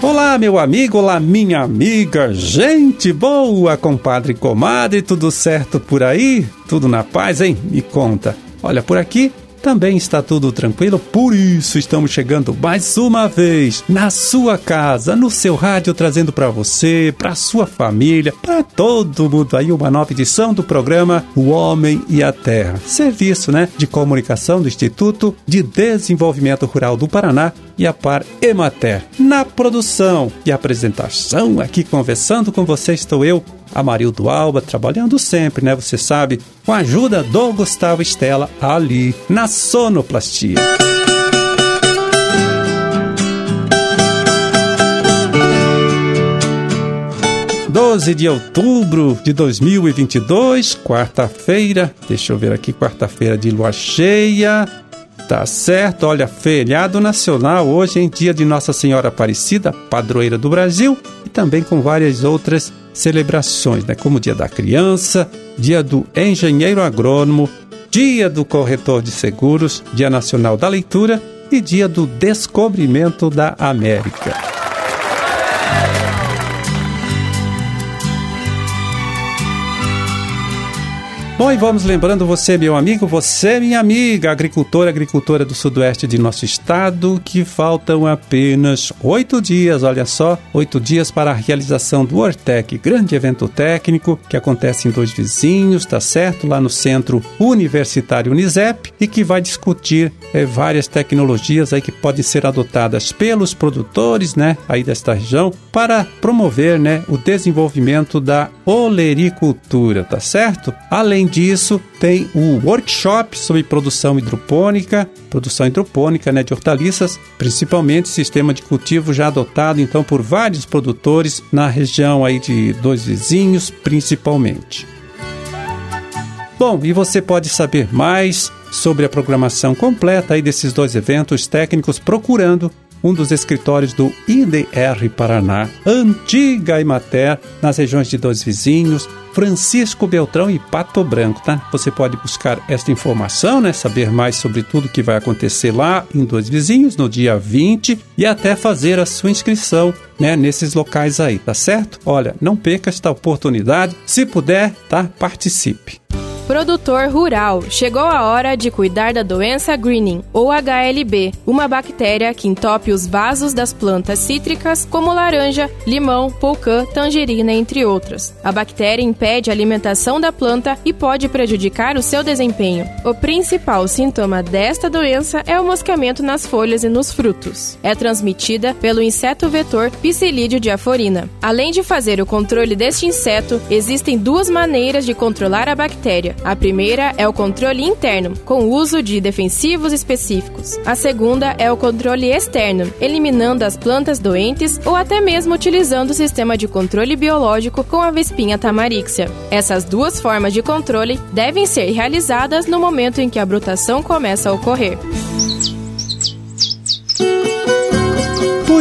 Olá, meu amigo, olá, minha amiga, gente boa, compadre comadre, tudo certo por aí? Tudo na paz, hein? Me conta. Olha, por aqui também está tudo tranquilo, por isso estamos chegando mais uma vez na sua casa, no seu rádio, trazendo para você, para sua família, para todo mundo aí uma nova edição do programa O Homem e a Terra. Serviço, né, de comunicação do Instituto de Desenvolvimento Rural do Paraná e a Par Emater. Na produção e apresentação, aqui conversando com você estou eu, Amarildo Alba, trabalhando sempre, né? Você sabe, com a ajuda do Gustavo Estela ali na sonoplastia. Doze de outubro de 2022, quarta-feira. Deixa eu ver aqui, quarta-feira de lua cheia. Tá certo, olha, feriado nacional hoje em dia de Nossa Senhora Aparecida, padroeira do Brasil, e também com várias outras celebrações, né? como Dia da Criança, Dia do Engenheiro Agrônomo, Dia do Corretor de Seguros, Dia Nacional da Leitura e Dia do Descobrimento da América. Bom, e vamos lembrando você, meu amigo, você, minha amiga, agricultora, agricultora do sudoeste de nosso estado, que faltam apenas oito dias, olha só, oito dias para a realização do Ortec, grande evento técnico que acontece em dois vizinhos, tá certo? Lá no Centro Universitário Unisep e que vai discutir é, várias tecnologias aí que podem ser adotadas pelos produtores, né, aí desta região, para promover, né, o desenvolvimento da olericultura, tá certo? Além disso, tem o workshop sobre produção hidropônica, produção hidropônica né, de hortaliças, principalmente sistema de cultivo já adotado então por vários produtores na região aí de dois vizinhos, principalmente. Bom, e você pode saber mais sobre a programação completa aí desses dois eventos técnicos procurando um dos escritórios do IDR Paraná, antiga Imater, nas regiões de Dois Vizinhos, Francisco Beltrão e Pato Branco, tá? Você pode buscar esta informação, né? Saber mais sobre tudo que vai acontecer lá em Dois Vizinhos no dia 20 e até fazer a sua inscrição, né? Nesses locais aí, tá certo? Olha, não perca esta oportunidade. Se puder, tá? Participe. Produtor rural, chegou a hora de cuidar da doença greening, ou HLB, uma bactéria que entope os vasos das plantas cítricas como laranja, limão, pulcã, tangerina, entre outras. A bactéria impede a alimentação da planta e pode prejudicar o seu desempenho. O principal sintoma desta doença é o moscamento nas folhas e nos frutos. É transmitida pelo inseto vetor Psilídeo diaforina. Além de fazer o controle deste inseto, existem duas maneiras de controlar a bactéria a primeira é o controle interno, com o uso de defensivos específicos. A segunda é o controle externo, eliminando as plantas doentes ou até mesmo utilizando o sistema de controle biológico com a Vespinha tamarixia. Essas duas formas de controle devem ser realizadas no momento em que a brotação começa a ocorrer.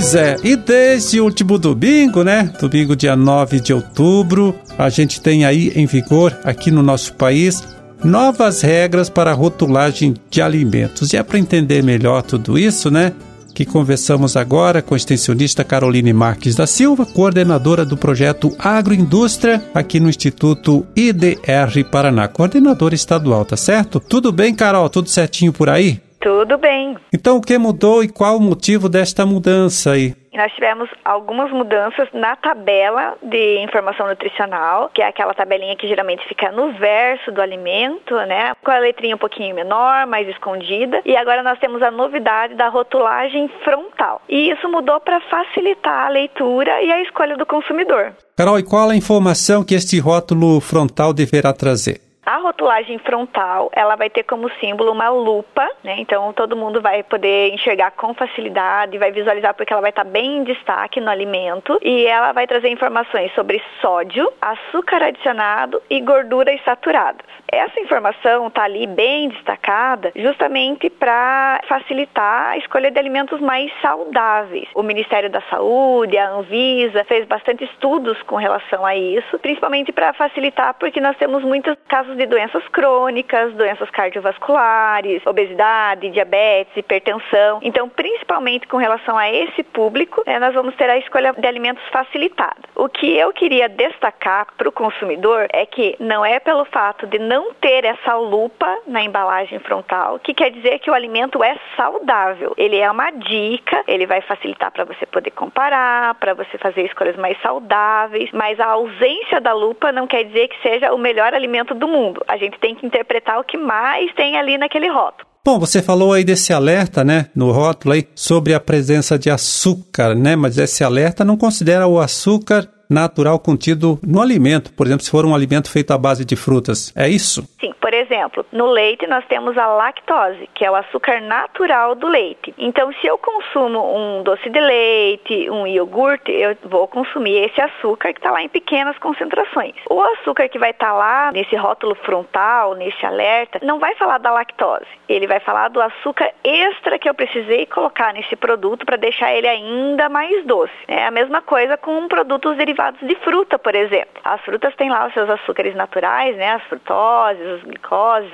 Pois é, e desde o último domingo, né? Domingo, dia 9 de outubro, a gente tem aí em vigor aqui no nosso país novas regras para rotulagem de alimentos. E é para entender melhor tudo isso, né? Que conversamos agora com a extensionista Caroline Marques da Silva, coordenadora do projeto Agroindústria aqui no Instituto IDR Paraná, coordenadora estadual, tá certo? Tudo bem, Carol? Tudo certinho por aí? Tudo bem. Então, o que mudou e qual o motivo desta mudança aí? Nós tivemos algumas mudanças na tabela de informação nutricional, que é aquela tabelinha que geralmente fica no verso do alimento, né? Com a letrinha um pouquinho menor, mais escondida. E agora nós temos a novidade da rotulagem frontal. E isso mudou para facilitar a leitura e a escolha do consumidor. Carol, e qual a informação que este rótulo frontal deverá trazer? A rotulagem frontal, ela vai ter como símbolo uma lupa, né? Então todo mundo vai poder enxergar com facilidade, vai visualizar porque ela vai estar bem em destaque no alimento e ela vai trazer informações sobre sódio, açúcar adicionado e gorduras saturadas. Essa informação está ali bem destacada justamente para facilitar a escolha de alimentos mais saudáveis. O Ministério da Saúde, a Anvisa, fez bastante estudos com relação a isso, principalmente para facilitar, porque nós temos muitos casos de doenças crônicas, doenças cardiovasculares, obesidade, diabetes, hipertensão. Então, principalmente com relação a esse público, né, nós vamos ter a escolha de alimentos facilitada. O que eu queria destacar para o consumidor é que não é pelo fato de não ter essa lupa na embalagem frontal que quer dizer que o alimento é saudável. Ele é uma dica, ele vai facilitar para você poder comparar, para você fazer escolhas mais saudáveis, mas a ausência da lupa não quer dizer que seja o melhor alimento do mundo. A gente tem que interpretar o que mais tem ali naquele rótulo. Bom, você falou aí desse alerta, né, no rótulo aí, sobre a presença de açúcar, né, mas esse alerta não considera o açúcar natural contido no alimento, por exemplo, se for um alimento feito à base de frutas. É isso? Sim. Exemplo, no leite nós temos a lactose, que é o açúcar natural do leite. Então, se eu consumo um doce de leite, um iogurte, eu vou consumir esse açúcar que está lá em pequenas concentrações. O açúcar que vai estar tá lá nesse rótulo frontal, nesse alerta, não vai falar da lactose. Ele vai falar do açúcar extra que eu precisei colocar nesse produto para deixar ele ainda mais doce. É a mesma coisa com produtos derivados de fruta, por exemplo. As frutas têm lá os seus açúcares naturais, né? As frutoses, os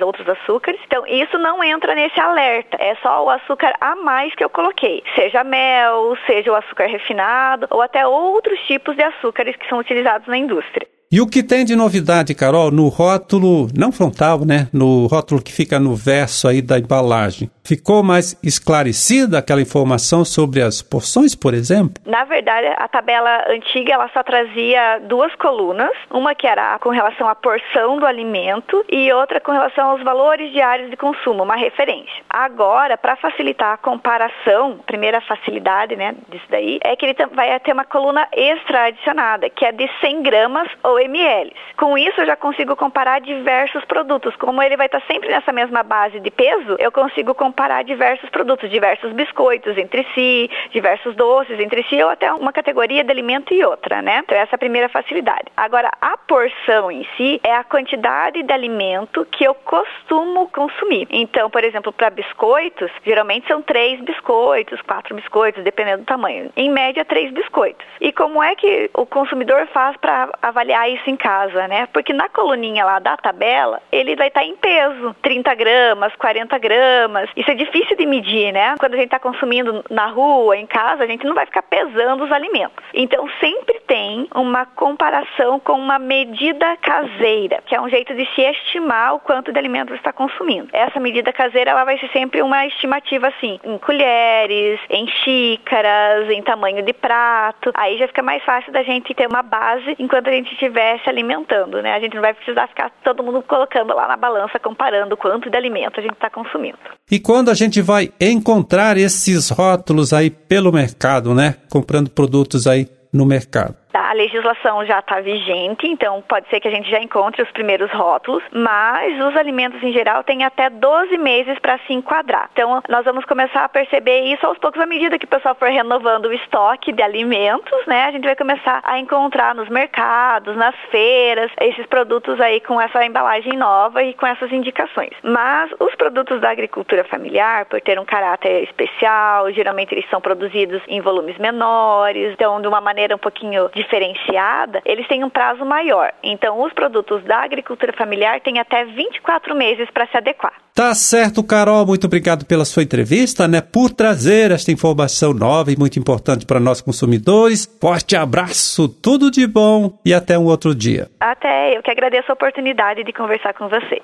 outros açúcares. Então, isso não entra nesse alerta. É só o açúcar a mais que eu coloquei. Seja mel, seja o açúcar refinado ou até outros tipos de açúcares que são utilizados na indústria. E o que tem de novidade, Carol, no rótulo, não frontal, né? No rótulo que fica no verso aí da embalagem? Ficou mais esclarecida aquela informação sobre as porções, por exemplo? Na verdade, a tabela antiga ela só trazia duas colunas, uma que era com relação à porção do alimento e outra com relação aos valores diários de consumo, uma referência. Agora, para facilitar a comparação, primeira facilidade, né, disso daí, é que ele vai ter uma coluna extra adicionada, que é de 100 gramas ou ml. Com isso, eu já consigo comparar diversos produtos. Como ele vai estar sempre nessa mesma base de peso, eu consigo comparar comparar diversos produtos, diversos biscoitos entre si, diversos doces entre si, ou até uma categoria de alimento e outra, né? Então essa é a primeira facilidade. Agora, a porção em si é a quantidade de alimento que eu costumo consumir. Então, por exemplo, para biscoitos, geralmente são três biscoitos, quatro biscoitos, dependendo do tamanho. Em média, três biscoitos. E como é que o consumidor faz para avaliar isso em casa, né? Porque na coluninha lá da tabela, ele vai estar em peso, 30 gramas, 40 gramas. Isso é difícil de medir, né? Quando a gente está consumindo na rua, em casa, a gente não vai ficar pesando os alimentos. Então sempre tem uma comparação com uma medida caseira, que é um jeito de se estimar o quanto de alimento você está consumindo. Essa medida caseira ela vai ser sempre uma estimativa assim, em colheres, em xícaras, em tamanho de prato. Aí já fica mais fácil da gente ter uma base enquanto a gente estiver se alimentando, né? A gente não vai precisar ficar todo mundo colocando lá na balança comparando quanto de alimento a gente está consumindo. E a gente vai encontrar esses rótulos aí pelo mercado, né? Comprando produtos aí no mercado. A legislação já está vigente, então pode ser que a gente já encontre os primeiros rótulos, mas os alimentos em geral têm até 12 meses para se enquadrar. Então nós vamos começar a perceber isso aos poucos à medida que o pessoal for renovando o estoque de alimentos, né? A gente vai começar a encontrar nos mercados, nas feiras, esses produtos aí com essa embalagem nova e com essas indicações. Mas os produtos da agricultura familiar, por ter um caráter especial, geralmente eles são produzidos em volumes menores, então de uma maneira um pouquinho diferente diferenciada, eles têm um prazo maior. Então, os produtos da agricultura familiar têm até 24 meses para se adequar. Tá certo, Carol. Muito obrigado pela sua entrevista, né? Por trazer esta informação nova e muito importante para nós consumidores. Forte abraço, tudo de bom e até um outro dia. Até, eu que agradeço a oportunidade de conversar com você.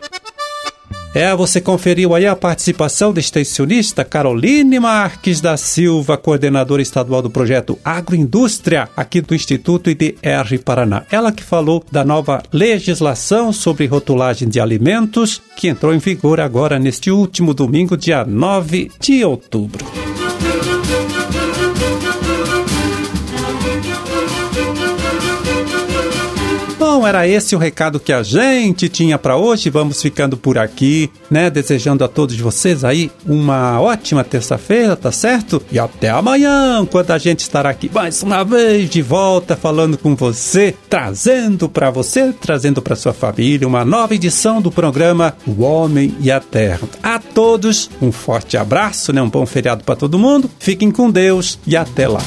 É, você conferiu aí a participação da extensionista Caroline Marques da Silva, coordenadora estadual do projeto Agroindústria, aqui do Instituto IDR Paraná. Ela que falou da nova legislação sobre rotulagem de alimentos, que entrou em vigor agora neste último domingo, dia 9 de outubro. Então era esse o recado que a gente tinha para hoje. Vamos ficando por aqui, né? Desejando a todos vocês aí uma ótima terça-feira, tá certo? E até amanhã, quando a gente estará aqui mais uma vez de volta falando com você, trazendo para você, trazendo para sua família uma nova edição do programa O Homem e a Terra. A todos um forte abraço, né? Um bom feriado para todo mundo. Fiquem com Deus e até lá.